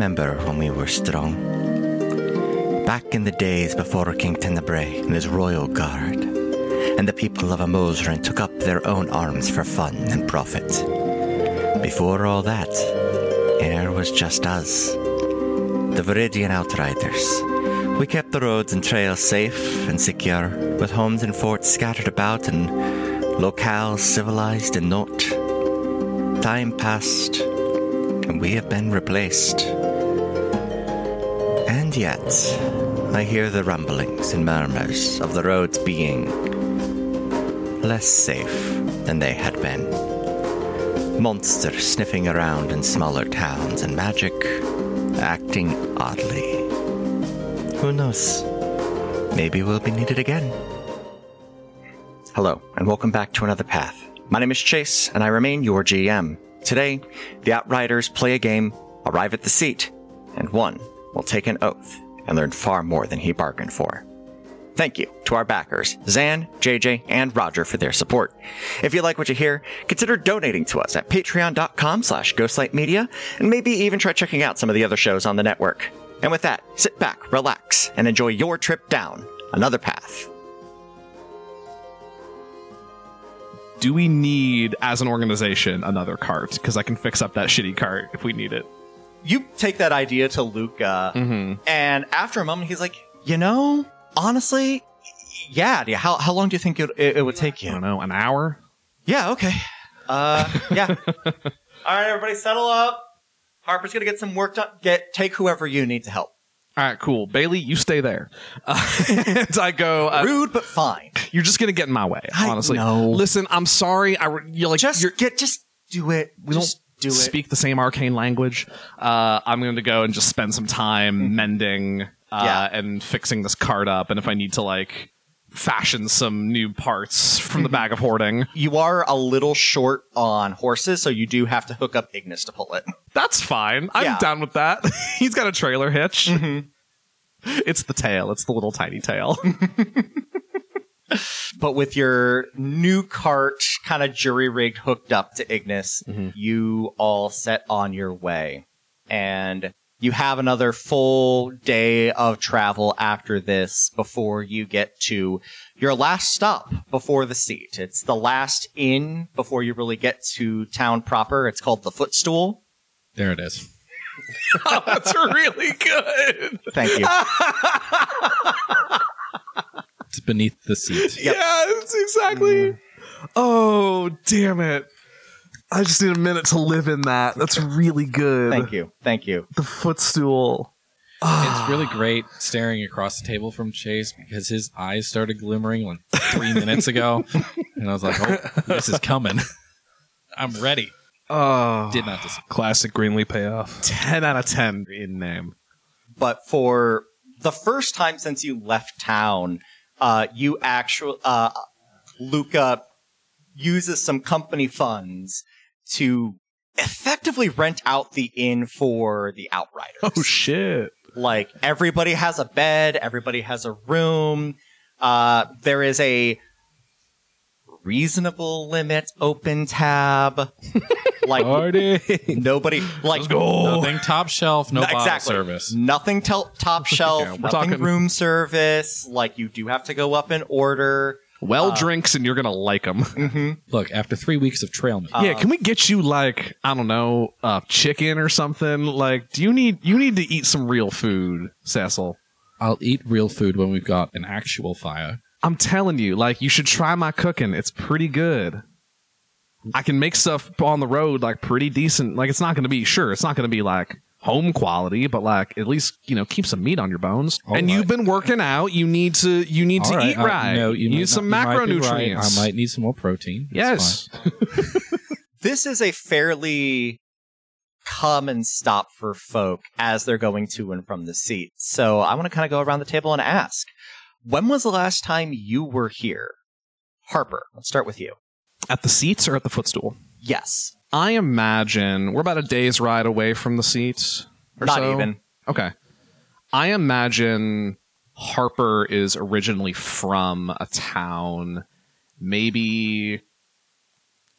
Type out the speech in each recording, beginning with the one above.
remember when we were strong. Back in the days before King Tenebrae and his royal guard, and the people of Amosran took up their own arms for fun and profit. Before all that, air was just us, the Viridian Outriders. We kept the roads and trails safe and secure, with homes and forts scattered about and locales civilized and not. Time passed, and we have been replaced. And yet, I hear the rumblings and murmurs of the roads being less safe than they had been. Monsters sniffing around in smaller towns and magic acting oddly. Who knows? Maybe we'll be needed again. Hello, and welcome back to another path. My name is Chase, and I remain your GM. Today, the Outriders play a game, arrive at the seat, and one will take an oath and learn far more than he bargained for. Thank you to our backers, Zan, JJ, and Roger for their support. If you like what you hear, consider donating to us at patreon.com slash ghostlightmedia, and maybe even try checking out some of the other shows on the network. And with that, sit back, relax, and enjoy your trip down another path. Do we need, as an organization, another cart? Because I can fix up that shitty cart if we need it. You take that idea to Luca, Mm-hmm. and after a moment, he's like, you know, honestly, yeah, yeah. How, how long do you think it, it, it would take you? I don't know, an hour? Yeah, okay. Uh, yeah. All right, everybody, settle up. Harper's gonna get some work done. Get take whoever you need to help. All right, cool. Bailey, you stay there. Uh, and I go, uh, Rude, but fine. you're just going to get in my way, honestly. Listen, I'm sorry. I, re- you're like, Just you're, get, just do it. we just do it. speak the same arcane language. Uh, I'm going to go and just spend some time mending uh, Mm-hmm. Yeah. and fixing this cart up. And if I need to like fashion some new parts from the Mm-hmm. bag of hoarding, You are a little short on horses, so you do have to hook up Ignis to pull it. that's fine. I'm Yeah. down with that. He's got a trailer hitch. Mm-hmm. It's the tail. It's the little tiny tail. But with your new cart kind of jury rigged hooked up to Ignis, mm-hmm. you all set on your way. And you have another full day of travel after this before you get to your last stop before the seat. It's the last inn before you really get to town proper. It's called the Footstool. There it is. oh, that's really good. Thank you. It's beneath the seat. Yep. Yeah, it's exactly. Mm. Oh, damn it. I just need a minute to live in that. That's really good. Thank you. Thank you. The footstool. Ah. It's really great staring across the table from Chase because his eyes started glimmering like three minutes ago. And I was like, oh, this is coming. I'm ready. Oh, Did not disappoint. Classic Greenlee payoff. 10 out of 10 in name. but for the first time since you left town, uh, you actually, uh, Luca uses some company funds to effectively rent out the inn for the Outriders. Oh, shit. Like everybody has a bed, everybody has a room. Uh, there is a reasonable limit open tab. like Party. nobody, like Nothing top shelf, no No, bottle exactly. service. Nothing tel- top shelf, Yeah, we're nothing talking- room service. Like you do have to go up and order. Well Uh, drinks and you're going to like them. Mm-hmm. Look, after three weeks of trail mix, yeah, can we get you like, I don't know, uh, chicken or something? Like, do you need you need to eat some real food, Cecil? I'll eat real food when we've got an actual fire. I'm telling you, like, you should try my cooking. It's pretty good. I can make stuff on the road like pretty decent. Like, it's not going to be sure, it's not going to be like home quality, but like at least you know keep some meat on your bones. All and right. you've been working out. You need to you need All to right, eat I- right. no, you might need some not- you might right. macronutrients. I might need some more protein. That's yes. This is a fairly common stop for folk as they're going to and from the seat. So I want to kind of go around the table and ask, when was the last time you were here? Harper, let's start with you. At the seats or at the footstool? Yes. I imagine we're about a day's ride away from the seats. Or Not so. even. Okay. I imagine Harper is originally from a town, maybe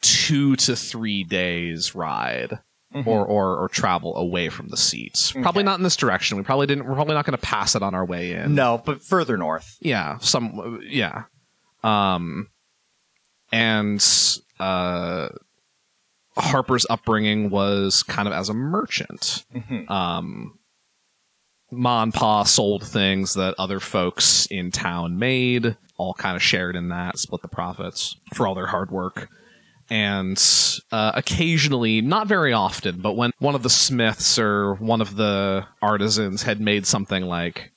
two to three days ride or, or or travel away from the seats. Probably not in this direction. We probably didn't. We're probably not going to pass it on our way in. No, but further north. Yeah, some yeah. Um and uh Harper's upbringing was kind of as a merchant. Mhm. Um Ma and Pa sold things that other folks in town made, all kind of shared in that, split the profits for all their hard work. And uh, occasionally, not very often, but when one of the smiths or one of the artisans had made something like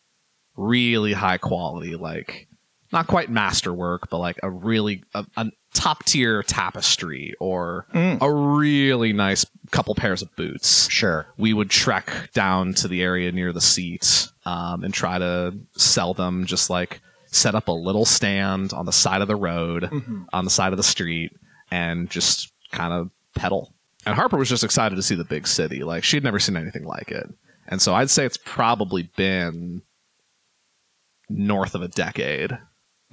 really high quality, like not quite masterwork, but like a really a, a top tier tapestry or Mm. a really nice couple pairs of boots. Sure. We would trek down to the area near the seat um, and try to sell them. Just like set up a little stand on the side of the road, Mhm. on the side of the street, and just kind of pedal. And Harper was just excited to see the big city. Like she'd never seen anything like it. And so I'd say it's probably been north of a decade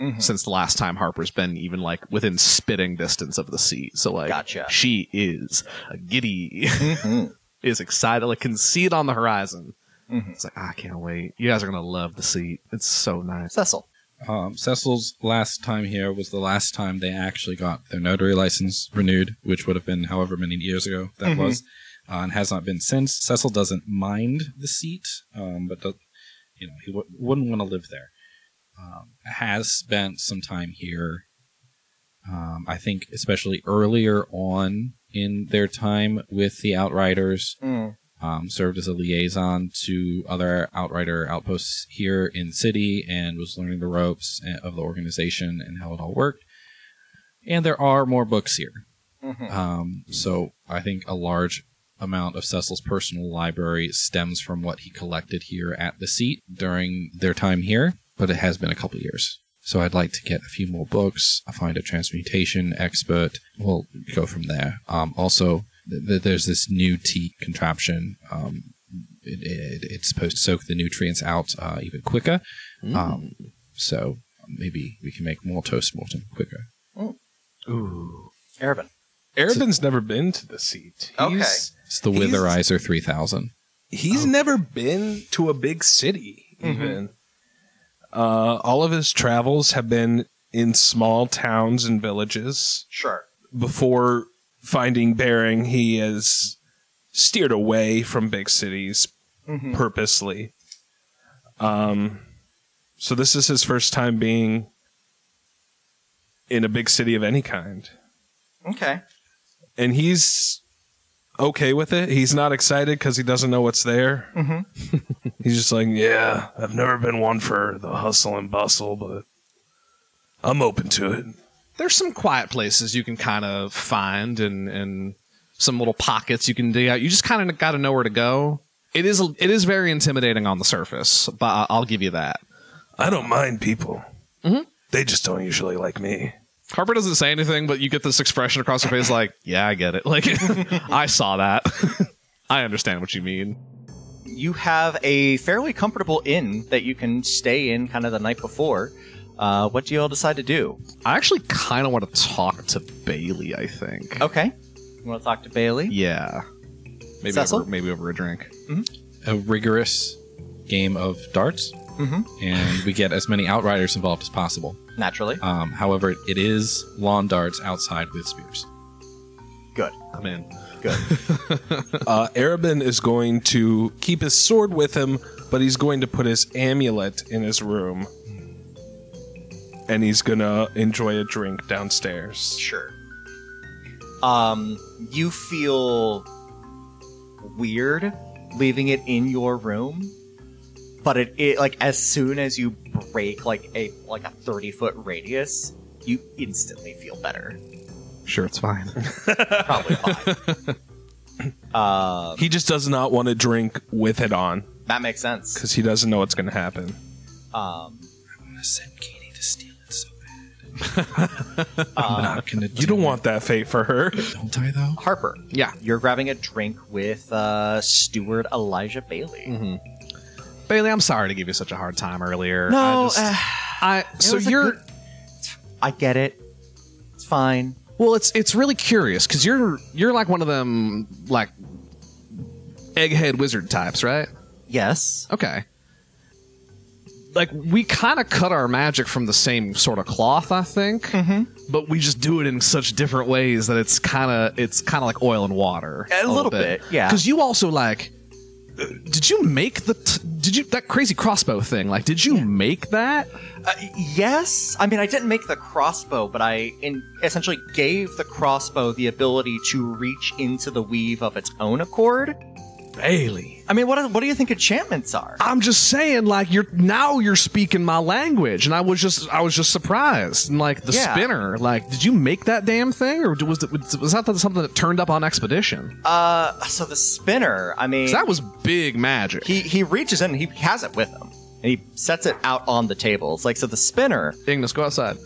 Mhm. since the last time Harper's been even like within spitting distance of the seat. So like Gotcha. she is a giddy, Mhm. is excited, like can see it on the horizon. Mhm. It's like I can't wait. You guys are gonna love the seat. It's so nice. Cecil. Um, Cecil's last time here was the last time they actually got their notary license renewed, which would have been however many years ago that Mhm. was, uh, and has not been since. Cecil doesn't mind the seat, um, but you know he w- wouldn't want to live there. Um, has spent some time here. Um, I think, especially earlier on in their time with the Outriders, Mm. Um, served as a liaison to other outrider outposts here in city and was learning the ropes uh, of the organization and how it all worked. And there are more books here. Mhm. Um, so I think a large amount of Cecil's personal library stems from what he collected here at the seat during their time here, but it has been a couple years. So I'd like to get a few more books. I find a transmutation expert. We'll go from there. Um, also, th- th- there's this new tea contraption. Um, it, it, it's supposed to soak the nutrients out uh, even quicker. Um, so maybe we can make more toast mortem quicker. Ooh. Arabin. Arabin's never been to the seat. He's, Okay. It's the Witherizer 3000. He's never been to a big city, even. Uh, all of his travels have been in small towns and villages. Sure. Before finding Bering, he has steered away from big cities Mhm. purposely. Um, so this is his first time being in a big city of any kind. Okay. and he's okay with it. He's not excited because he doesn't know what's there. Mhm. he's just like, yeah, I've never been one for the hustle and bustle, but I'm open to it. There's some quiet places you can kind of find and and some little pockets you can dig out. You just kind of got to know where to go. It is it is very intimidating on the surface, but I- I'll give you that. I don't mind people. Mhm. They just don't usually like me. Harper doesn't say anything, but you get this expression across her face like, yeah, I get it. Like, I saw that. I understand what you mean. You have a fairly comfortable inn that you can stay in kind of the night before. Uh, what do you all decide to do? I actually kind of want to talk to Bailey, I think. Okay. You want to talk to Bailey? Yeah. Maybe Cecil? over, maybe over a drink. A rigorous game of darts, Mhm. and we get as many outriders involved as possible. Naturally. Um, however, it is lawn darts outside with spears. Good. I'm in. Good. Uh, Arabin is going to keep his sword with him, but he's going to put his amulet in his room. And he's going to enjoy a drink downstairs. Sure. Um, you feel weird leaving it in your room, but it, it like as soon as you break like a like a thirty foot radius, you instantly feel better. Sure, it's fine. Probably fine. um, He just does not want to drink with it on that makes sense. because he doesn't know what's going to happen. Um, I'm gonna send Katie not gonna. You don't want that fate for her. Don't I though? Harper, yeah. you're grabbing a drink with uh, Steward Elijah Bailey. hmm Bailey, I'm sorry to give you such a hard time earlier. No, I, just- uh, I so was a you're good- I get it. It's fine. well. It's it's really curious because you're you're like one of them like egghead wizard types, right? Yes. Okay. Like we kind of cut our magic from the same sort of cloth, I think, mm-hmm. but we just do it in such different ways that it's kind of it's kind of like oil and water. A little bit, yeah. Because you also like, uh, did you make the t- did you that crazy crossbow thing? Like, did you make that? Uh, yes. I mean, I didn't make the crossbow, but I in, essentially gave the crossbow the ability to reach into the weave of its own accord. Bailey. I mean, what what do you think enchantments are? I'm just saying, like you're now you're speaking my language, and I was just I was just surprised. And like the Yeah. spinner, like, did you make that damn thing, or was it was that something that turned up on expedition? Uh, so the spinner. I mean, 'Cause that was big magic. he he reaches in, and he has it with him, and he sets it out on the table. It's like so the spinner. Ignis, go outside.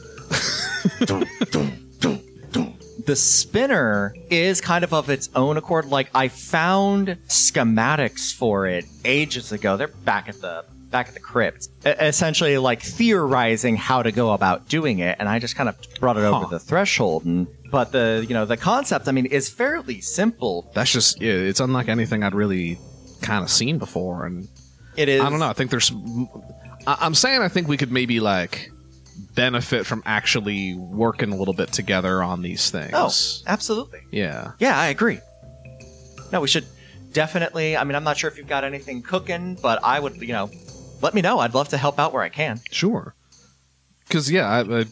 The spinner is kind of of its own accord. Like I found schematics for it ages ago. They're back at the back at the crypt, essentially like theorizing how to go about doing it. And I just kind of brought it over Huh. the threshold. And but the you know the concept, I mean, is fairly simple. That's just yeah, it's unlike anything I'd really kind of seen before, and It is. I don't know. I think there's. I- I'm saying I think we could maybe like benefit from actually working a little bit together on these things. Oh, absolutely. yeah. Yeah, I agree. No, we should definitely. I mean, I'm not sure if you've got anything cooking, but I would, you know, let me know. I'd love to help out where I can. Sure. Because yeah, I, I,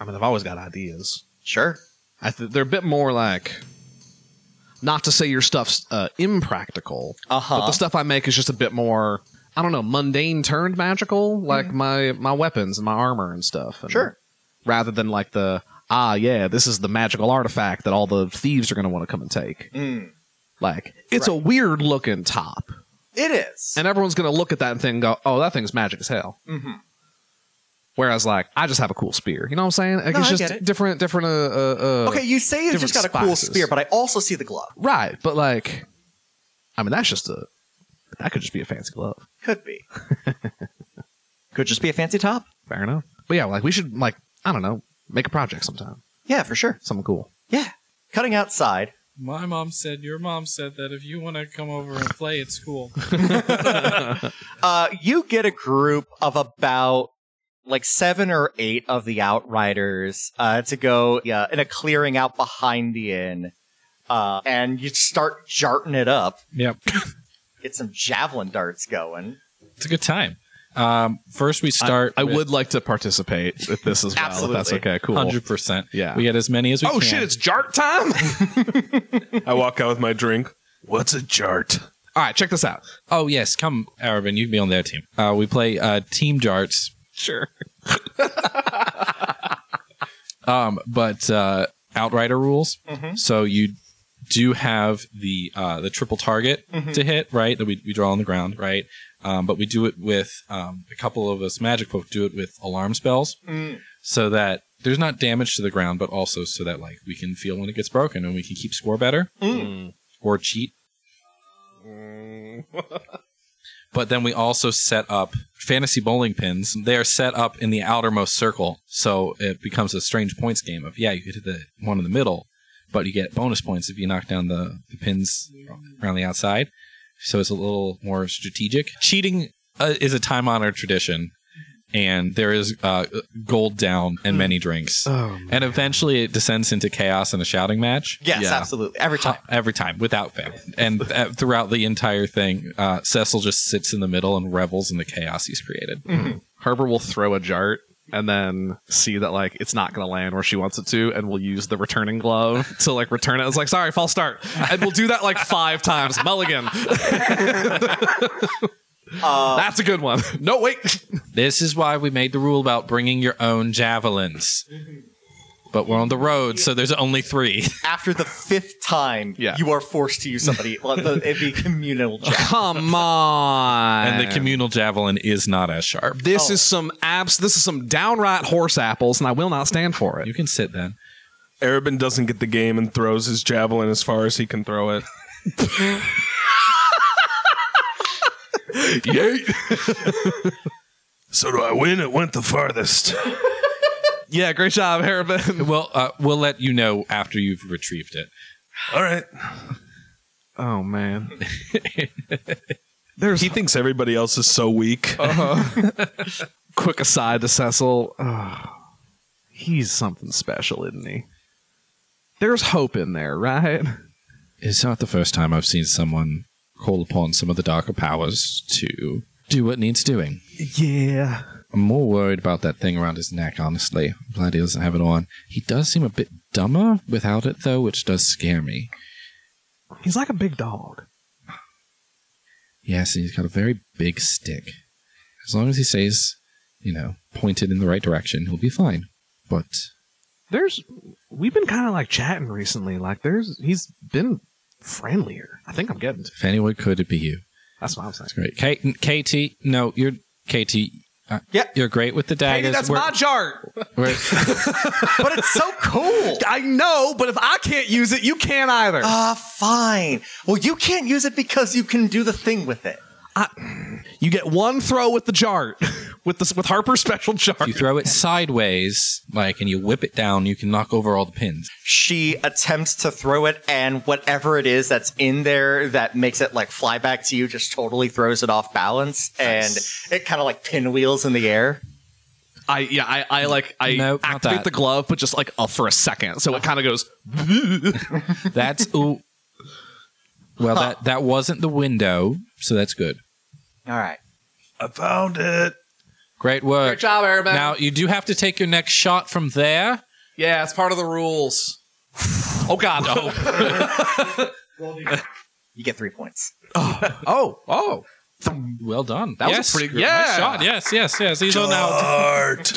I mean, I've always got ideas. Sure. I th- they're a bit more like, not to say your stuff's uh, impractical, Uh-huh. but the stuff I make is just a bit more, I don't know, mundane turned magical, like my my weapons and my armor and stuff. And Sure. Rather than like the ah yeah, this is the magical artifact that all the thieves are going to want to come and take. Mm. Like it's a weird looking top, It is. and everyone's going to look at that and think, and go, oh, that thing's magic as hell. Mhm. Whereas, like, I just have a cool spear. You know what I'm saying? Like, No, it's just it. different, different. Uh, uh, uh, okay, you say you just got a cool spear, but I also see the glove. right? But like, I mean, that's just a. That could just be a fancy glove. Could be. Could just be a fancy top. Fair enough. But yeah, like we should like I don't know, make a project sometime. Yeah, for sure. Something cool. Yeah. Cutting outside. My mom said your mom said that if you want to come over and play, at school. Uh, you get a group of about like seven or eight of the outriders uh, to go yeah, in a clearing out behind the inn. Uh, and you start jarting it up. Yep, Get some javelin darts going. it's a good time. Um, first, we start. I, I would like to participate with this as well. If that's okay. Cool. hundred percent. Yeah. we get as many as we Oh can. shit! It's jart time. I walk out with my drink. What's a jart? All right, check this out. Oh yes, come, Arabin. You can be on their team. Uh, we play uh, team jarts. Sure. Um, but uh, outrider rules. So you do have the uh, the triple target to hit, right? That we, we draw on the ground, right? Um, but we do it with um, a couple of us magic folk do it with alarm spells, so that there's not damage to the ground, but also so that like we can feel when it gets broken and we can keep score better or cheat. but then we also set up fantasy bowling pins. They are set up in the outermost circle, so it becomes a strange points game of yeah, you hit the one in the middle, but you get bonus points if you knock down the, the pins around the outside. So it's a little more strategic. Cheating uh, is a time honored tradition, and there is uh, gold down and many drinks. Oh, and eventually it descends into chaos and a shouting match. Yes, Yeah. absolutely. Every time. Every time, without fail. And uh, throughout the entire thing, uh, Cecil just sits in the middle and revels in the chaos he's created. Herbert will throw a jart and then see that like it's not going to land where she wants it to, and we'll use the returning glove to like return it. It's like sorry, false start, and we'll do that like five times. Mulligan. Uh, That's a good one. No, wait. This is why we made the rule about bringing your own javelins. Mm-hmm. But we're on the road, so there's only three. After the fifth time, Yeah. you are forced to use somebody. well, the, it'd be communal javelin. Come on. And the communal javelin is not as sharp. This Oh. is some abs. This is some downright horse apples, and I will not stand for it. You can sit then. Arabin doesn't get the game and throws his javelin as far as he can throw it. Yay! so do I win? It went the farthest. Yeah, great job, Arabin. Well, uh, we'll let you know after you've retrieved it. All right. Oh man. There's He thinks everybody else is so weak. Uh-huh. quick aside to Cecil. Oh, he's something special, isn't he? There's hope in there, right? It's not the first time I've seen someone call upon some of the darker powers to do what needs doing. Yeah. I'm more worried about that thing around his neck, honestly. I'm glad he doesn't have it on. He does seem a bit dumber without it, though, which does scare me. He's like a big dog. Yes, and he's got a very big stick. As long as he stays, you know, pointed in the right direction, he'll be fine. But There's we've been kind of like chatting recently. Like there's he's been friendlier. I think I'm getting to. if anyone could, it'd be you. That's what I'm saying. That's Great. Kate, Katie, no, you're Katie. Uh, Yeah. You're great with the daggers. that's We're- my jart. but it's so cool. I know, but if I can't use it, you can't either. Ah, fine. Well, you can't use it because you can do the thing with it. you get one throw with the jart, with the with Harper's special jart. if you throw it sideways, like, and you whip it down, you can knock over all the pins. She attempts to throw it, and whatever it is that's in there that makes it like fly back to you just totally throws it off balance, and it kind of like pinwheels in the air. I yeah, I, I like I Nope, activate the glove, but just like uh, for a second, so it kind of goes. That's ooh. Well, that that wasn't the window, so that's good. All right. I found it. Great work. Good job, Airbag. Now you do have to take your next shot from there. Yeah, it's part of the rules. oh God, no. You get three points. Oh, oh, oh. Well done. That was a pretty- good- yeah. nice shot. Yes, yes, yes. These are now. Art.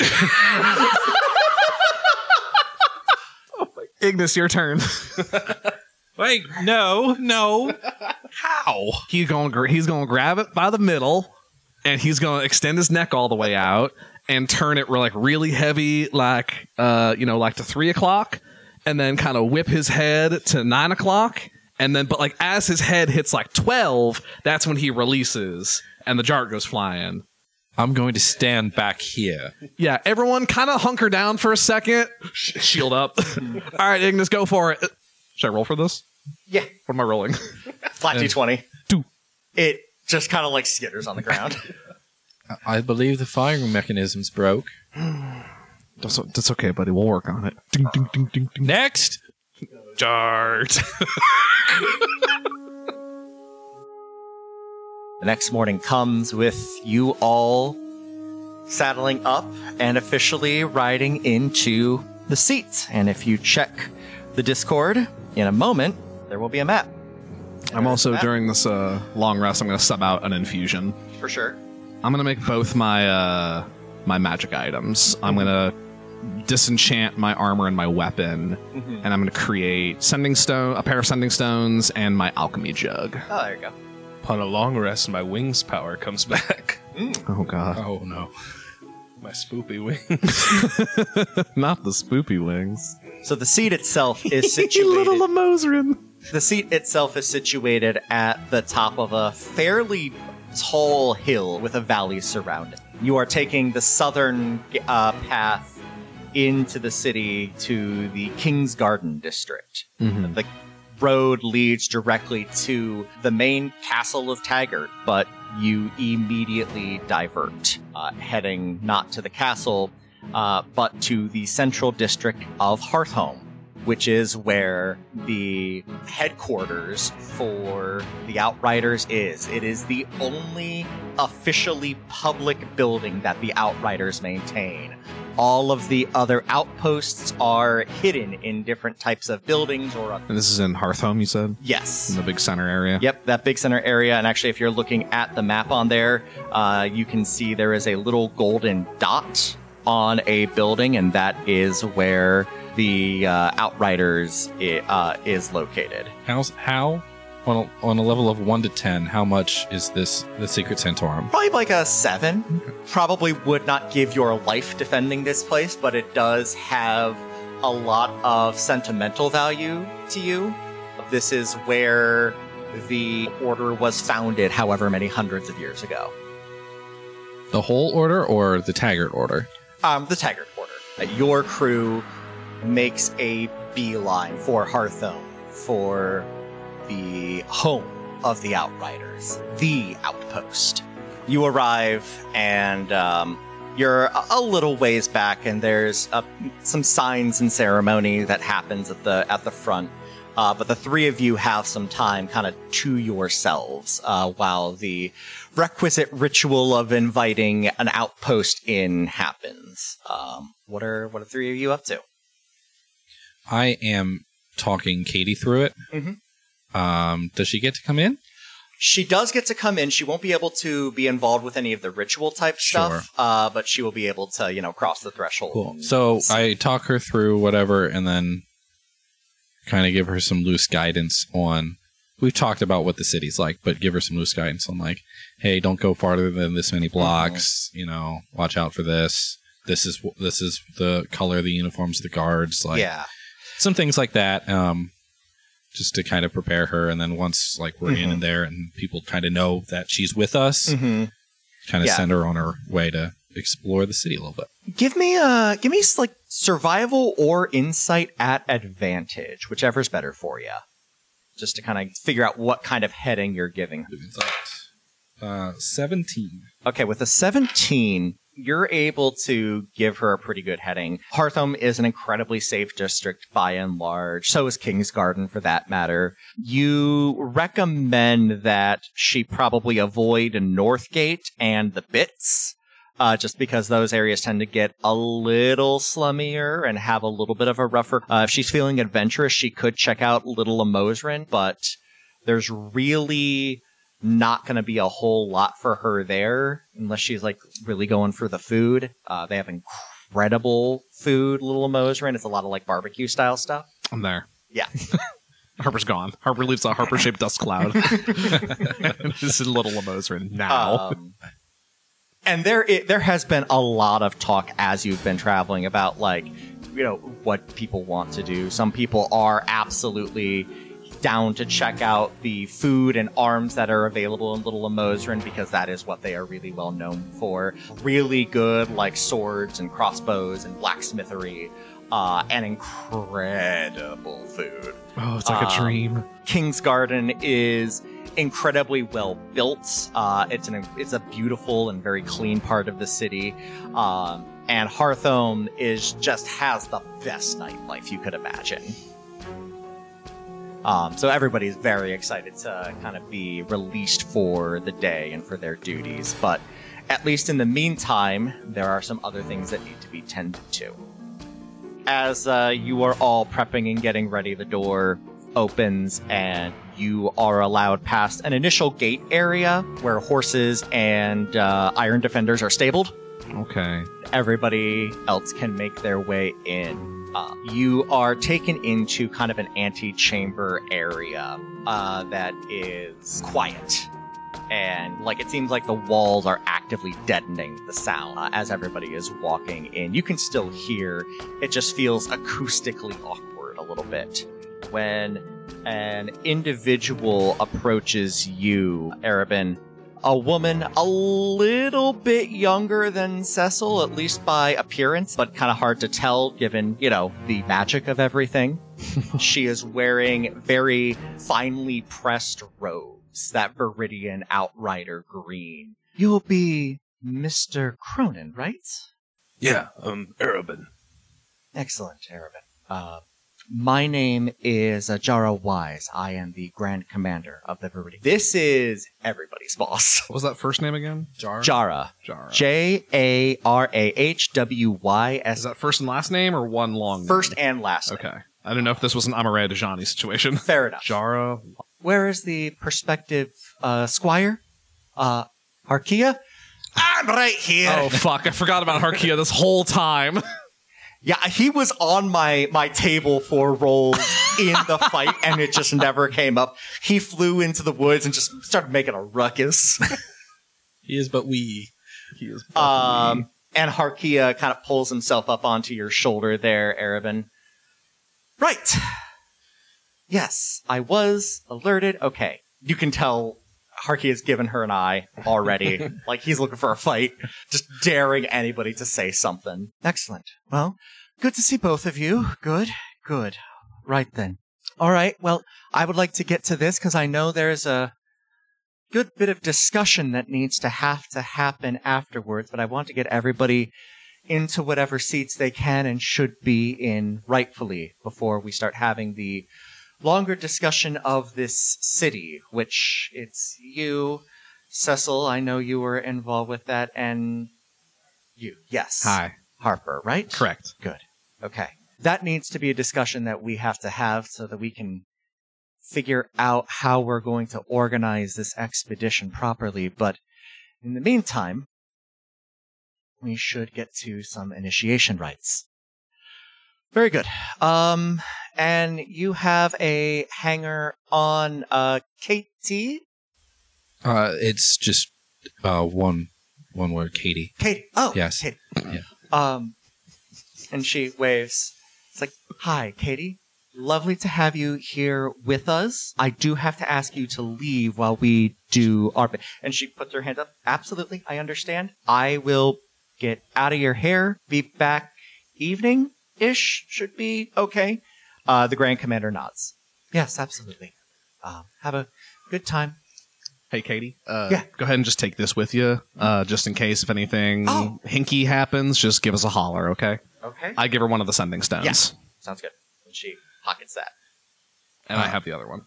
Ignis, oh your turn. Wait, no, no. How? he's going to he's going to grab it by the middle, and he's going to extend his neck all the way out and turn it like really heavy, like uh, you know, like to three o'clock, and then kind of whip his head to nine o'clock, and then but like as his head hits like twelve, that's when he releases, and the jar goes flying. I'm going to stand back here. Yeah, everyone kind of hunker down for a second. Sh- shield up. All right, Ignis, go for it. Should I roll for this? Yeah. What am I rolling? Flat d20. Two. It just kind of like skitters on the ground. I believe the firing mechanisms broke. That's, that's okay, buddy. We'll work on it. Ding, ding, ding, ding, ding. Next. Jart. The next morning comes with you all saddling up and officially riding into the seats. And if you check the Discord in a moment, there will be a map. I'm also during this uh, long rest. I'm going to sub out an infusion. For sure. I'm going to make both my uh, my magic items. I'm going to disenchant my armor and my weapon, and I'm going to create sending stone, a pair of sending stones, and my alchemy jug. Oh, there you go. Upon a long rest, my wings power comes back. Oh god, Oh no. My spoopy wings. not the spoopy wings. So the seat itself is You little situated. The seat itself is situated at the top of a fairly tall hill with a valley surrounding. You are taking the southern uh, path into the city to the King's Garden district. The road leads directly to the main castle of Taggart, but you immediately divert, uh, heading not to the castle, uh, but to the central district of Hearthhome, which is where the headquarters for the Outriders is. It is the only officially public building that the Outriders maintain. All of the other outposts are hidden in different types of buildings or And this is in Hearthhome, you said, yes. in the big center area. Yep, that big center area. And actually, if you're looking at the map on there, uh, you can see there is a little golden dot on a building, and that is where the uh, Outriders i- uh, is located. How's how on a, on a level of one to ten? How much is this the Secret Santorum? Probably like a seven. Probably would not give your life defending this place, but it does have a lot of sentimental value to you. This is where the order was founded, however many hundreds of years ago. The whole order or the Taggart order? Um, the Taggart Quarter. Uh, your crew makes a beeline for Hearthhome for the home of the Outriders, the outpost. You arrive, and um, you're a- a little ways back, and there's uh, some signs and ceremony that happens at the at the front. Uh, but the three of you have some time kind of to yourselves uh, while the requisite ritual of inviting an outpost in happens. Um, what are what are three of you up to? I am talking Katie through it. Mhm. Um, does she get to come in? She does get to come in. She won't be able to be involved with any of the ritual type stuff, uh, but she will be able to, you know, cross the threshold. Cool. So. I talk her through whatever, and then kind of give her some loose guidance on. We've talked about what the city's like, but give her some loose guidance on like, hey, don't go farther than this many blocks. You know, watch out for this. This is this is the color of the uniforms of the guards. Like yeah, some things like that. Um, just to kind of prepare her, and then once like we're in Mhm. and there, and people kind of know that she's with us, hmm kind of Yeah. send her on her way to explore the city a little bit. give me uh give me like survival or insight at advantage, whichever's better for you, just to kind of figure out what kind of heading you're giving. Uh, seventeen. Okay, with a 17, you're able to give her a pretty good heading. Hearthhome is an incredibly safe district by and large. So is King's Garden for that matter. You recommend that she probably avoid Northgate and the Bits. Uh, just because those areas tend to get a little slummier and have a little bit of a rougher. Uh, if she's feeling adventurous, she could check out Little Amosrin, but there's really not going to be a whole lot for her there unless she's like really going for the food. Uh, they have incredible food, Little Amosrin. It's a lot of like barbecue style stuff. I'm there. Yeah. Harper's gone. Harper leaves a Harper shaped dust cloud. this is little Lamosrin now. Um, and there, it, there has been a lot of talk as you've been traveling about like, you know, what people want to do. Some people are absolutely down to check out the food and arms that are available in Little Amosrin because that is what they are really well known for. Really good, like swords and crossbows and blacksmithery, uh, and incredible food. oh, it's like a um, dream. King's Garden is incredibly well built. Uh, it's an it's a beautiful and very clean part of the city, um, and Hearthhome is just has the best nightlife you could imagine. Um, so everybody's very excited to kind of be released for the day and for their duties, but at least in the meantime, there are some other things that need to be tended to. As uh, you are all prepping and getting ready, the door opens and you are allowed past an initial gate area where horses and uh, iron defenders are stabled. Okay. Everybody else can make their way in. Uh, you are taken into kind of an antechamber area uh, that is quiet. And like it seems like the walls are actively deadening the sound uh, as everybody is walking in. You can still hear, it just feels acoustically awkward a little bit. When an individual approaches you, Arabin, a woman a little bit younger than Cecil, at least by appearance, but kind of hard to tell given, you know, the magic of everything. she is wearing very finely pressed robes, that Viridian Outrider green. You'll be Mr. Cronin, right? Yeah, um, Arabin. Excellent, Arabin. Uh, my name is uh, Jarah Wise. I am the Grand Commander of the Viridian. This is everybody's boss. What was that first name again? Jar. Jarah. Jar. J A R A H W Y Is S. that first and last name or one long? First name? and last. name. Okay. I don't know if this was an Amare Dejani situation. Fair enough. Jarah. Where is the prospective uh, squire? Uh, Harkia? I'm right here. Oh fuck! I forgot about Harkia this whole time. Yeah, he was on my my table for rolls in the fight, and it just never came up. He flew into the woods and just started making a ruckus. He is, but we. he is. Um, and Harkia kind of pulls himself up onto your shoulder there, Arabin. Right. Yes, I was alerted. Okay. You can tell Harkia has given her an eye already. like he's looking for a fight, just daring anybody to say something. Excellent. Well, good to see both of you. Good, good. Right then. All right. Well, I would like to get to this because I know there's a good bit of discussion that needs to have to happen afterwards, but I want to get everybody into whatever seats they can and should be in rightfully before we start having the longer discussion of this city, which it's you, Cecil, I know you were involved with that, and you. Yes. Hi. Harper, right? Correct. Good. Okay. That needs to be a discussion that we have to have so that we can figure out how we're going to organize this expedition properly. But in the meantime, we should get to some initiation rites. Very good. Um, and you have a hanger on uh KT? Uh, it's just uh, one one word, Katie. Katie. Oh, Yes. Katie. Yeah. Um, and she waves. It's like, "Hi, Katie. Lovely to have you here with us. I do have to ask you to leave while we do our." bit." And she puts her hand up. Absolutely, I understand. I will get out of your hair. Be back evening ish. Should be okay. Uh, the Grand Commander nods. Yes, absolutely. Um, have a good time. Hey, Katie. Uh, Yeah. Go ahead and just take this with you, uh, just in case if anything Oh. hinky happens. Just give us a holler, okay? Okay. I give her one of the sending stones, Yeah. Sounds good. And she pockets that. and I Uh, have the other one.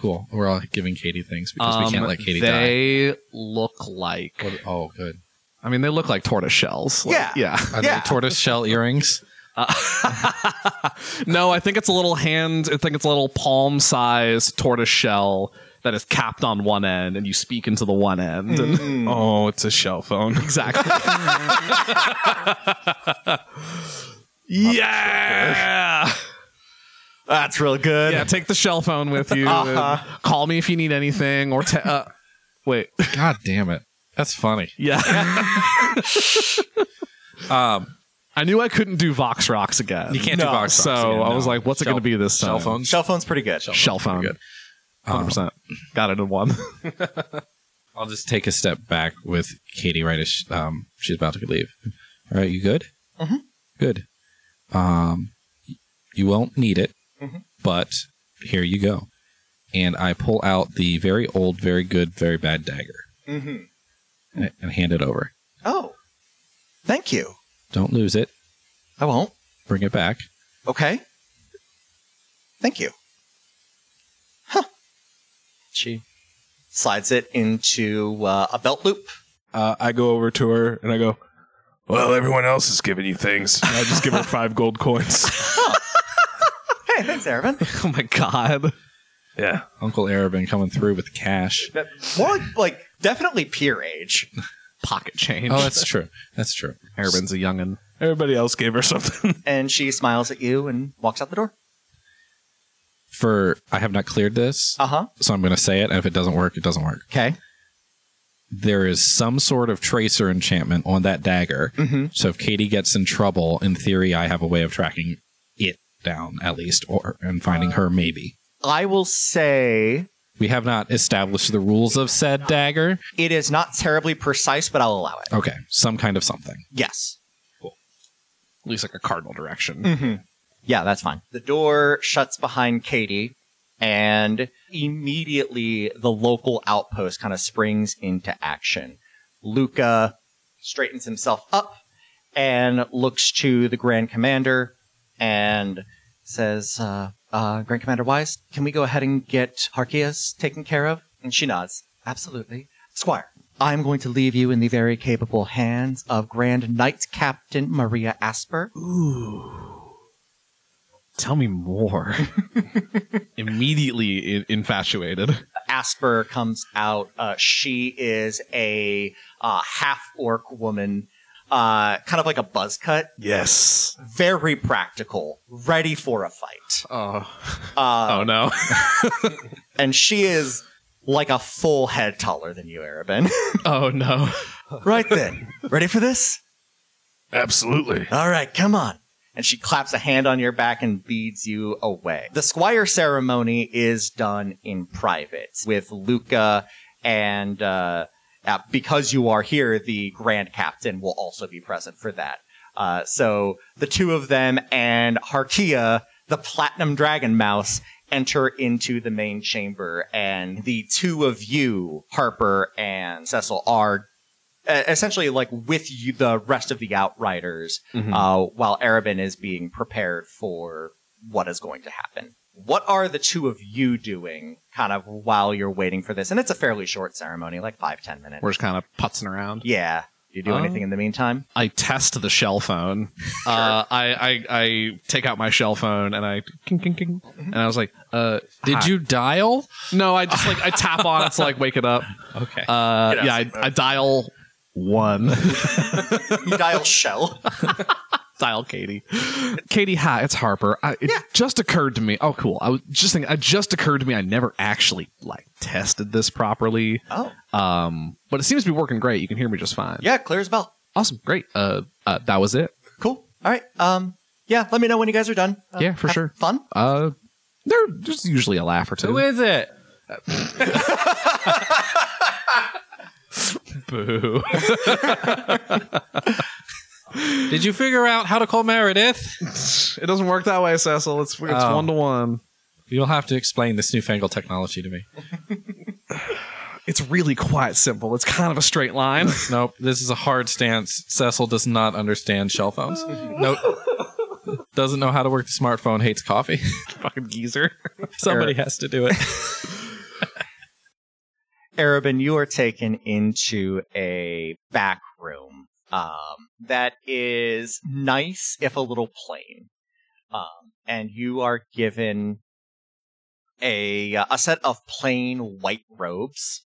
Cool. We're all giving Katie things because we can't Um, let Katie die. they look like. What- oh, good. I mean, they look like tortoise shells. Like, Yeah. yeah. Are Yeah. they tortoise shell earrings? Uh, no, I think it's a little hand. I think it's a little palm-sized tortoise shell that is capped on one end, and you speak into the one end. And Oh, it's a shell phone. exactly. yeah. That's real good. Yeah. Take the shell phone with you. Uh-huh. Call me if you need anything. Or te- uh, wait. God damn it. That's funny. Yeah. Um, I knew I couldn't do Vox Rocks again. you can't No. do box So rocks again, I was like, what's it Shell- going to be this time? Shell phones? Shell phone's pretty good. Shell phone. Good. Hundred Um, percent. Got it in one. I'll just take a step back with Katie right as sh- um, she's about to leave. All right, you good? Mhm. Good. Um, y- you won't need it, Mhm. but here you go. And I pull out the very old, very good, very bad dagger Mm-hmm. and, and hand it over. Oh, thank you. Don't lose it. I won't. Bring it back. Okay. Thank you. Huh. She slides it into uh, a belt loop. Uh, I go over to her and I go, "Well, everyone else is giving you things." And I just give her five gold coins. Hey, thanks, Arabin. oh my god. Yeah. Uncle Arabin coming through with cash. More like, like definitely peer age. Pocket change. Oh, that's true. That's true. Arabin's a youngin. Everybody else gave her something. And she smiles at you and walks out the door. For I have not cleared this, Uh huh. so I'm going to say it. And if it doesn't work, it doesn't work. Okay. there is some sort of tracer enchantment on that dagger. Mhm. So if Katie gets in trouble, in theory, I have a way of tracking it down at least, or and finding her maybe. I will say We have not established the rules of said dagger. it is not terribly precise, but I'll allow it. Okay, some kind of something. Yes. Cool. At least like a cardinal direction. Mm-hmm. Yeah, that's fine. The door shuts behind Katie, and immediately the local outpost kind of springs into action. Luca straightens himself up and looks to the Grand Commander and says, uh, uh, Grand Commander Wise, can we go ahead and get Harkias taken care of? And she nods. Absolutely. Squire, I'm going to leave you in the very capable hands of Grand Knight Captain Maria Asper. Ooh. Tell me more. Immediately i- infatuated. Asper comes out. Uh, she is a uh, half orc woman, uh, kind of like a buzz cut, Yes. very practical, ready for a fight. Oh. Uh, oh no. And she is like a full head taller than you, Arabin. oh no. right then, ready for this? Absolutely. All right, come on. And she claps a hand on your back and beads you away. The squire ceremony is done in private with Luca and uh, uh, because you are here, the grand captain will also be present for that. Uh, so the two of them and Harkia, the platinum dragon mouse, enter into the main chamber, and the two of you, Harper and Cecil, are uh, essentially like with you, the rest of the Outriders, uh, while Arabin is being prepared for what is going to happen. What are the two of you doing kind of while you're waiting for this? And it's a fairly short ceremony, like five, ten minutes. We're just kind of putzing around. yeah. Do you do Uh, anything in the meantime? I test the shell phone. Uh, I, I I take out my shell phone and I king, king, king, and I was like, uh, Did you dial? No, I just like I tap on it to like wake it up. Okay. Uh, Get yeah, I. I dial one. You dial shell. Dial Katie. Katie, hi, it's Harper. I, it just occurred to me. Oh, cool. I was just thinking. It just occurred to me. I never actually like tested this properly. Oh, Um, but it seems to be working great. You can hear me just fine. yeah, clear as a bell. Awesome. Great. Uh, uh that was it. Cool. All right. Um, yeah, let me know when you guys are done. Uh, Yeah, for sure. Fun. Uh, there, there's usually a laugh or two. Who is it? Boo. Did you figure out how to call Meredith? it doesn't work that way, Cecil. It's it's Oh. one to one. You'll have to explain this newfangled technology to me. It's really quite simple. It's kind of a straight line. Nope, this is a hard stance. Cecil does not understand shell phones. Nope. Doesn't know how to work the smartphone, hates coffee. Fucking geezer. Somebody has to do it. Arabin, you are taken into a back room um, that is nice, if a little plain. Um, and you are given a a set of plain white robes.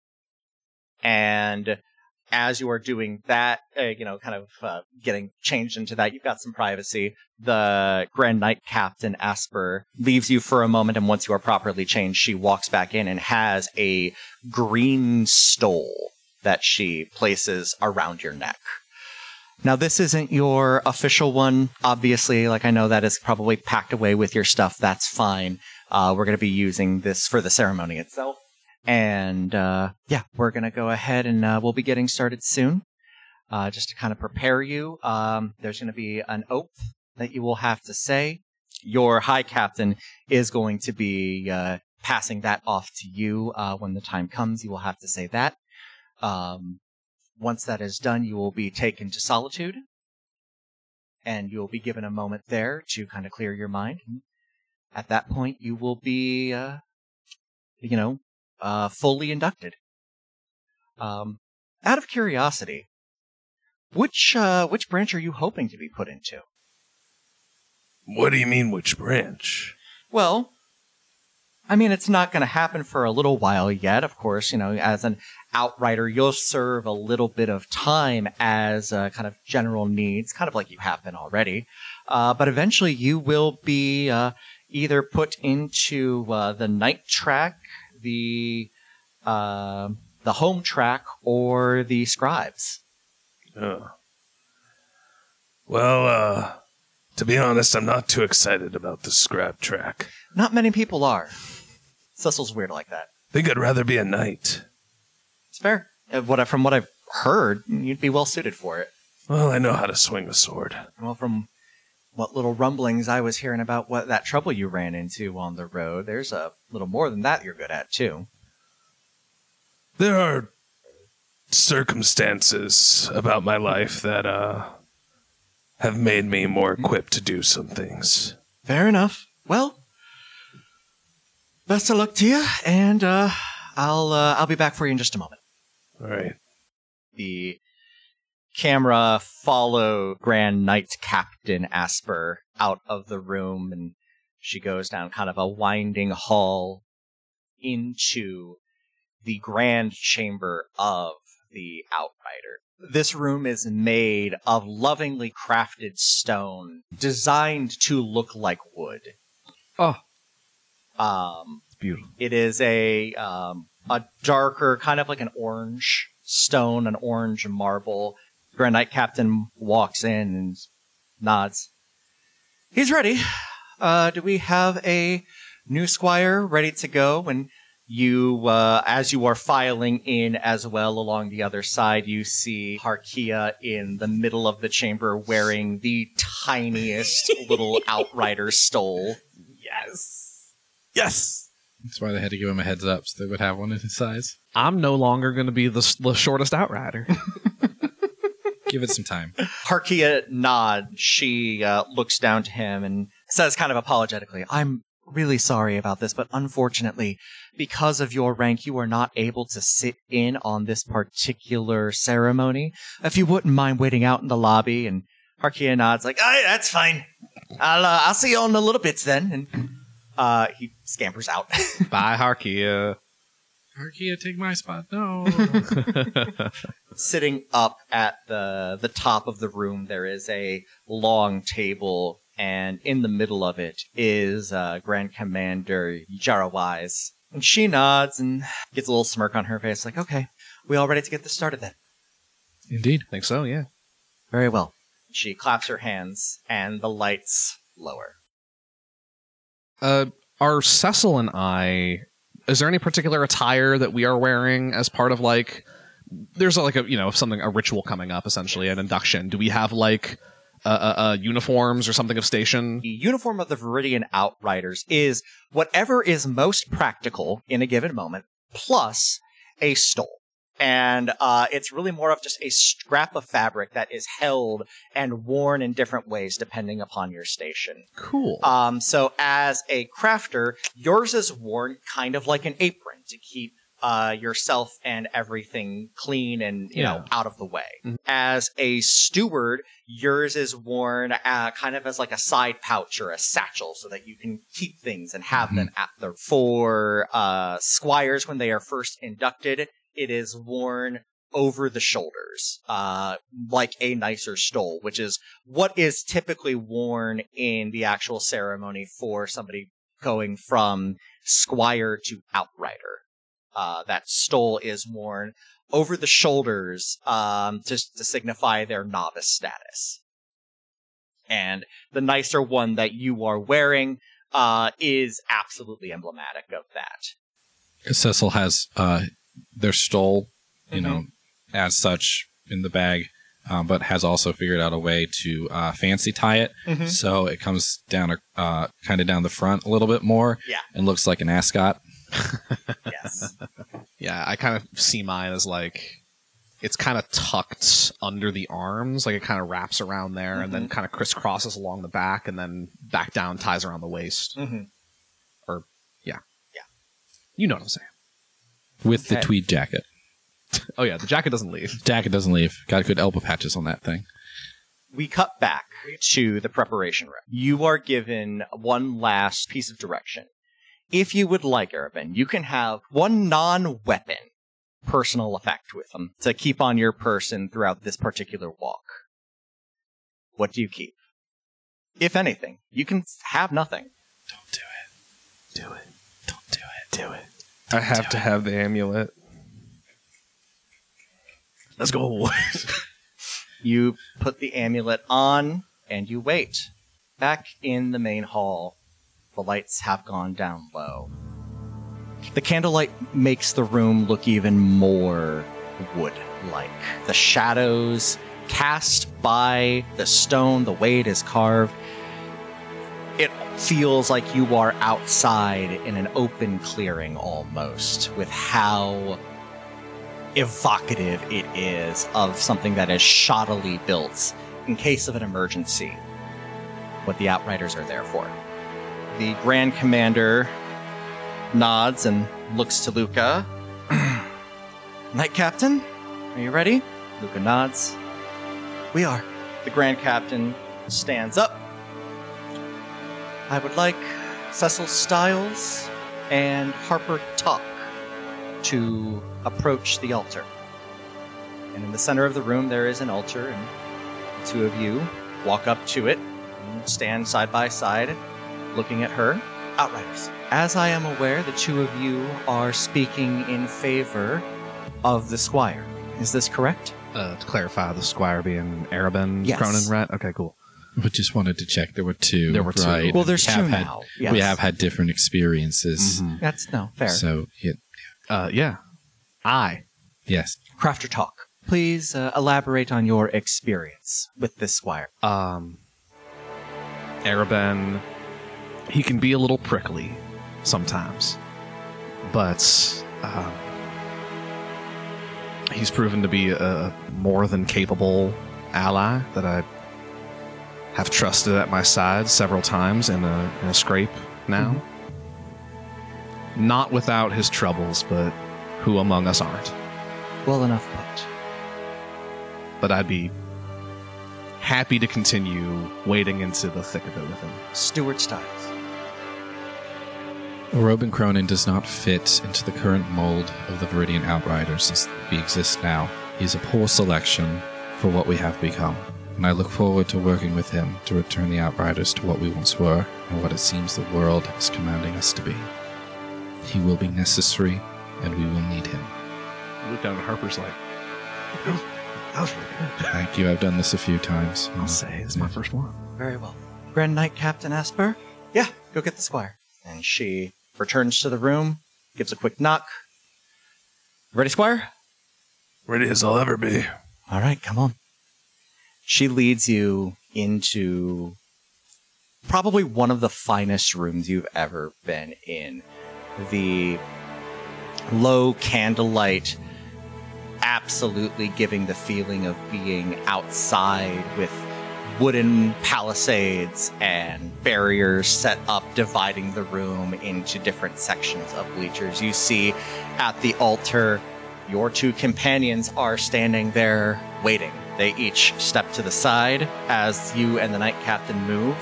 And as you are doing that, uh, you know, kind of uh, getting changed into that, you've got some privacy. The Grand Knight Captain Asper leaves you for a moment, and once you are properly changed, she walks back in and has a green stole that she places around your neck. Now, this isn't your official one, obviously. Like, I know that is probably packed away with your stuff. That's fine. Uh, we're going to be using this for the ceremony itself. And uh, yeah, we're going to go ahead and uh, we'll be getting started soon. Uh, just to kind of prepare you, um, there's going to be an oath that you will have to say. Your high captain is going to be uh, passing that off to you uh, when the time comes. You will have to say that. Um, once that is done, you will be taken to solitude, and you will be given a moment there to kind of clear your mind. At that point, you will be, uh, you know, uh, fully inducted. Um, out of curiosity, which uh, which branch are you hoping to be put into? What do you mean, which branch? Well, I mean, it's not going to happen for a little while yet. Of course, you know, as an outrider, you'll serve a little bit of time as a kind of general needs, kind of like you have been already. Uh, but eventually, you will be uh, either put into uh, the knight track, the uh, the home track, or the scribes. Well, uh, to be honest, I'm not too excited about the scrap track. Not many people are. Cecil's weird like that. think I'd rather be a knight. It's fair. Uh, What I- from what I've heard, you'd be well suited for it. Well, I know how to swing a sword. Well, from what little rumblings I was hearing about what that trouble you ran into on the road, there's a little more than that you're good at too. There are circumstances about my life that, uh, have made me more equipped to do some things. Fair enough. Well, best of luck to you, and uh, I'll uh, I'll be back for you in just a moment. All right. The camera follow Grand Knight Captain Asper out of the room, and she goes down kind of a winding hall into the grand chamber of the Outrider. This room is made of lovingly crafted stone, designed to look like wood. Oh. Um, It's beautiful. it is a um, a darker, kind of like an orange stone, an orange marble. Grand Knight Captain walks in and nods. He's ready. Uh, do we have a new squire ready to go? And you, uh, as you are filing in as well along the other side, you see Harkia in the middle of the chamber wearing the tiniest little outrider stole. Yes. Yes. That's why they had to give him a heads up so they would have one in his size. I'm no longer going to be the, the shortest outrider. Give it some time. Harkia nods. She uh, looks down to him and says, kind of apologetically, I'm really sorry about this, but unfortunately, because of your rank, you are not able to sit in on this particular ceremony. If you wouldn't mind waiting out in the lobby, and Harkia nods, like, "Aye, that's fine. I'll uh, I'll see you in a little bit then." And uh, he scampers out. Bye, Harkia. Harkia, take my spot. No. sitting up at the the top of the room there is a long table and in the middle of it is uh, grand commander Yara Wise and she nods and gets a little smirk on her face like okay we all ready to get this started then Indeed. think so, yeah. very well she claps her hands and the lights lower Uh, are Cecil and I? Is there any particular attire that we are wearing as part of like? There's like a you know something a ritual coming up essentially an induction. Do we have like uh, uh, uh, uniforms or something of station? the uniform of the Viridian Outriders is whatever is most practical in a given moment, plus a stole. And uh, it's really more of just a scrap of fabric that is held and worn in different ways depending upon your station. Cool. Um, so as a crafter, yours is worn kind of like an apron to keep uh, yourself and everything clean and you know out of the way. Mhm. As a steward, yours is worn uh, kind of as like a side pouch or a satchel, so that you can keep things and have them at the. For uh, squires, when they are first inducted, it is worn over the shoulders, uh, like a nicer stole, which is what is typically worn in the actual ceremony for somebody going from squire to outrider. Uh, that stole is worn over the shoulders um, just to signify their novice status. And the nicer one that you are wearing uh, is absolutely emblematic of that. Cecil has uh, their stole, you know, as such in the bag, um, but has also figured out a way to uh, fancy tie it Mhm. so it comes down, uh, kind of down the front a little bit more. Yeah. and looks like an ascot. Yes. Yeah, I kind of see mine as like it's kind of tucked under the arms, like it kind of wraps around there and then kind of crisscrosses along the back and then back down ties around the waist. Mhm. Or yeah, yeah, you know what I'm saying? With the Okay. tweed jacket. Oh yeah, the jacket doesn't leave. Jacket doesn't leave. Got good elbow patches on that thing. we cut back to the preparation room. You are given one last piece of direction. If you would like, Arabin, you can have one non-weapon personal effect with them to keep on your person throughout this particular walk. What do you keep? If anything, you can have nothing. Don't do it. Do it. Don't do it. Do it. I have to have the amulet. Let's go. Boys. You put the amulet on and you wait. Back in the main hall, the lights have gone down low. The candlelight makes the room look even more wood like. The shadows cast by the stone, the way it is carved, it feels like you are outside in an open clearing almost, with how evocative it is of something that is shoddily built in case of an emergency. What the Outriders are there for. The Grand Commander nods and looks to Luca. Knight Captain, are you ready? Luca nods. We are. The Grand Captain stands up. I would like Cecil Stiles and Harper Tuck to approach the altar. And in the center of the room, there is an altar, and the two of you walk up to it and stand side by side, looking at her. Outriders. As I am aware, the two of you are speaking in favor of the squire. Is this correct? Uh, to clarify, the squire being Arabin, Yes. Cronin, Rat. Okay, cool. We just wanted to check. There were two. There were two. Right? Well, there's We two had- now. We have had different experiences. Mhm. That's no fair. So, it, Uh, yeah. I. yes. Crafter talk. Please uh, elaborate on your experience with this squire. Um, Arabin, he can be a little prickly. sometimes, but uh, he's proven to be a more than capable ally that I have trusted at my side several times in a, in a scrape now. Mm-hmm. Not without his troubles, but who among us aren't? Well enough put. But I'd be happy to continue wading into the thick of it with him. Steward Stiles. Arabin Cronin does not fit into the current mold of the Viridian Outriders as we exist now. He's a poor selection for what we have become, and I look forward to working with him to return the Outriders to what we once were and what it seems the world is commanding us to be. He will be necessary, and we will need him. I look down at Harper's like, that was really good. Thank you. I've done this a few times. I'll say it's my first one. Very well. Grand Knight Captain Asper? Yeah, go get the squire. And she returns to the room, gives a quick knock. Ready, squire? Ready as I'll ever be. All right, come on. She leads you into probably one of the finest rooms you've ever been in. The low candlelight, absolutely giving the feeling of being outside with wooden palisades and barriers set up dividing the room into different sections of bleachers. You see at the altar, your two companions are standing there waiting. They each step to the side as you and the Knight captain move,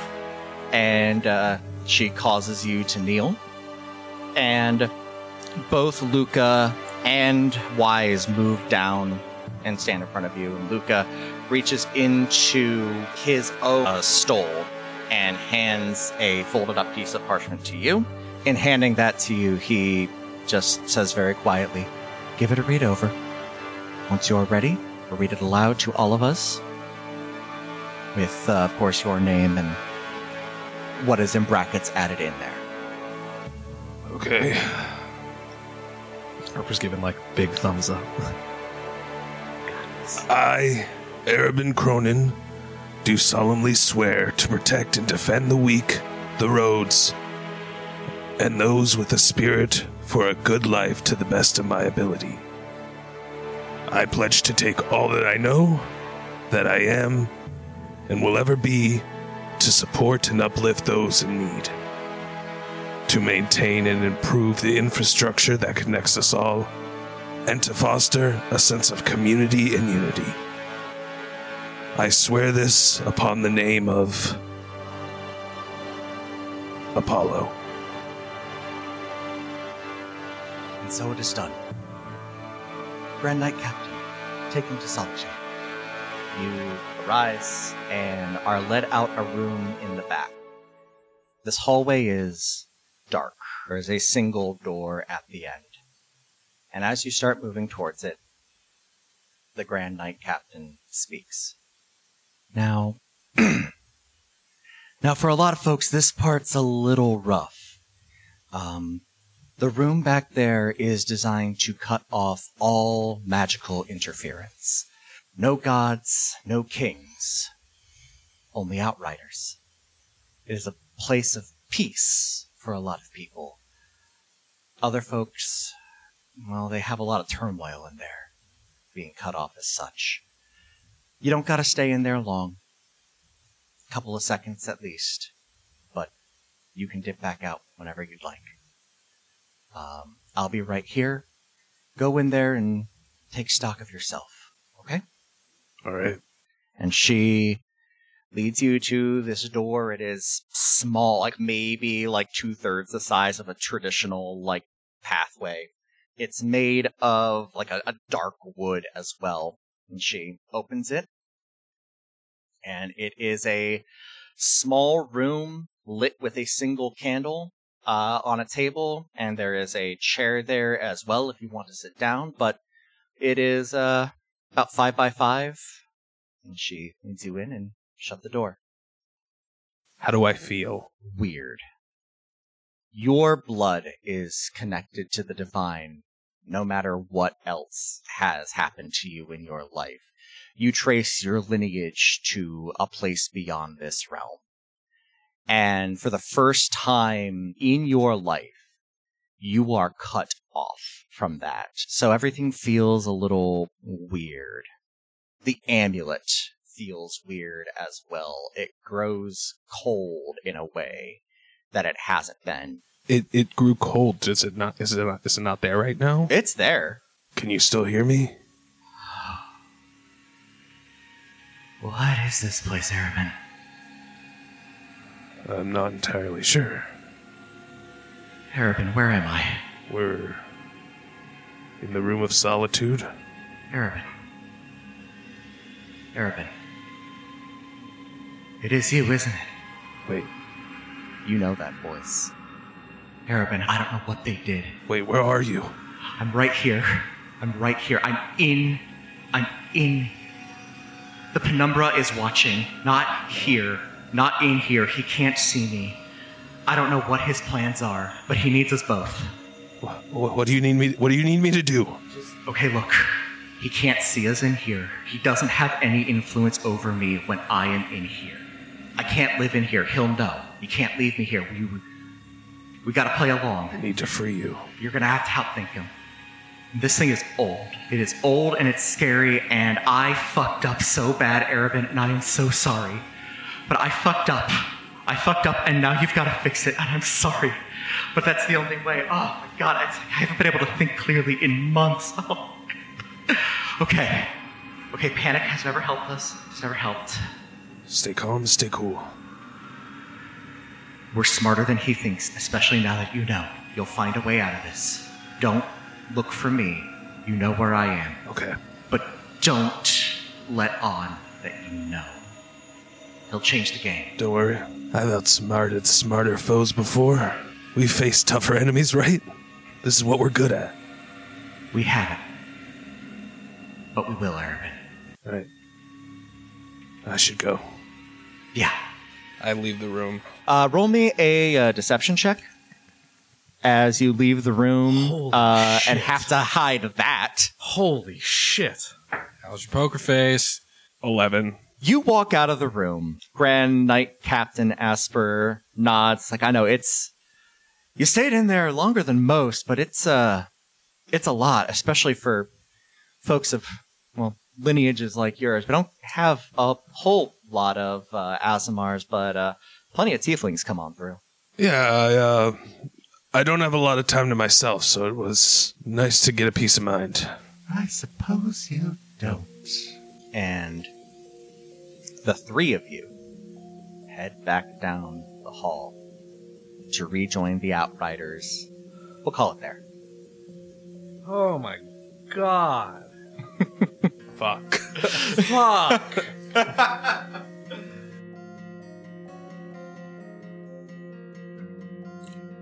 and uh, she causes you to kneel. And both Luca and Wise move down and stand in front of you. And Luca reaches into his own uh, stole and hands a folded up piece of parchment to you. In handing that to you, he just says very quietly, Give it a read over. Once you're ready, we'll read it aloud to all of us. With, uh, of course, your name and what is in brackets added in there. Okay. Harper's giving like big thumbs up. I, Arabin Cronin, do solemnly swear to protect and defend the weak, the roads, and those with a spirit for a good life to the best of my ability. I pledge to take all that I know, that I am, and will ever be to support and uplift those in need. To maintain and improve the infrastructure that connects us all, and to foster a sense of community and unity. I swear this upon the name of Apollo. And so it is done. Grand Knight Captain, take him to Solitude. You arise and are led out a room in the back. This hallway is dark. There is a single door at the end. And as you start moving towards it, the Grand Knight Captain speaks. Now, now for a lot of folks, this part's a little rough. Um, the room back there is designed to cut off all magical interference. No gods, no kings, only outriders. It is a place of peace for a lot of people. Other folks, well, they have a lot of turmoil in there, being cut off as such. You don't gotta stay in there long. A couple of seconds at least. But you can dip back out whenever you'd like. Um, I'll be right here. Go in there and take stock of yourself. Okay? All right. and she leads you to this door. It is small, like maybe like two thirds the size of a traditional like pathway. It's made of like a, a dark wood as well. And she opens it, and it is a small room lit with a single candle uh, on a table, and there is a chair there as well if you want to sit down. But it is uh, about five by five, and she leads you in and shut the door. How do I feel? Weird. Your blood is connected to the divine, no matter what else has happened to you in your life. You trace your lineage to a place beyond this realm. And for the first time in your life, you are cut off from that. So everything feels a little weird. The amulet feels weird as well. It grows cold in a way that it hasn't been. It it grew cold. Is it not? Is it not, is it not there right now? It's there. Can you still hear me? What is this place, Arabin? I'm not entirely sure. Arabin, where am I? We're in the room of solitude. Arabin. Arabin. It is you, isn't it? Wait, You know that voice. Arabin, I don't know what they did. wait, where are you? I'm right here. I'm right here. I'm in. I'm in. The penumbra is watching. Not here. Not in here. He can't see me. I don't know what his plans are, but he needs us both. What, what do you need me? What do you need me to do? Okay, look. He can't see us in here. He doesn't have any influence over me when I am in here. I can't live in here. He'll know. You can't leave me here. We, we gotta play along. I need to free you. You're gonna have to help think him. This thing is old. It is old and it's scary, and I fucked up so bad, Arabin, and I am so sorry. But I fucked up. I fucked up, and now you've got to fix it, and I'm sorry. But that's the only way. Oh my god, it's, I haven't been able to think clearly in months. Oh. Okay. Okay, panic has never helped us. It's never helped. Stay calm. Stay cool. We're smarter than he thinks, especially now that you know. You'll find a way out of this. Don't look for me. You know where I am. Okay. But don't let on that you know. He'll change the game. Don't worry. I've outsmarted smarter foes before. We faced tougher enemies, right? This is what we're good at. We haven't. But we will, Arabin. All right. I should go. Yeah. I leave the room. Uh, roll me a uh, deception check as you leave the room uh, and have to hide that. Holy shit. How's your poker face? 11. You walk out of the room. Grand Knight Captain Asper nods. Like I know it's you stayed in there longer than most, but it's uh it's a lot, especially for folks of well lineages like yours. We don't have a whole lot of uh, Aasimars, but uh, plenty of Tieflings come on through. Yeah, I, uh, I don't have a lot of time to myself, so it was nice to get a peace of mind. I suppose you don't. And the three of you head back down the hall to rejoin the Outriders. We'll call it there. Oh my god. Fuck. Fuck.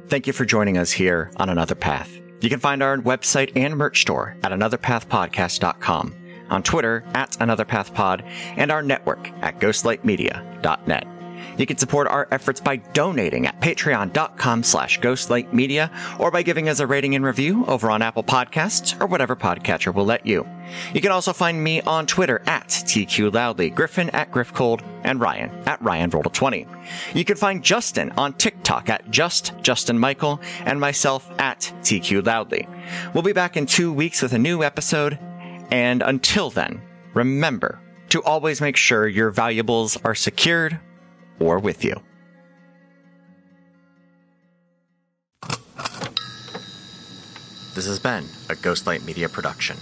Thank you for joining us here on Another Path. You can find our website and merch store at anotherpathpodcast.com, on Twitter at anotherpathpod, and our network at ghostlightmedia.net. You can support our efforts by donating at patreon.com slash ghostlightmedia or by giving us a rating and review over on Apple Podcasts or whatever podcatcher will let you. You can also find me on Twitter at TQLoudly, Griffin at GriffCold, and Ryan at RyanRoll20. You can find Justin on TikTok at Just Justin Michael and myself at TQ Loudly. We'll be back in two weeks with a new episode, and until then, remember to always make sure your valuables are secured or with you. This has been a Ghostlight Media production.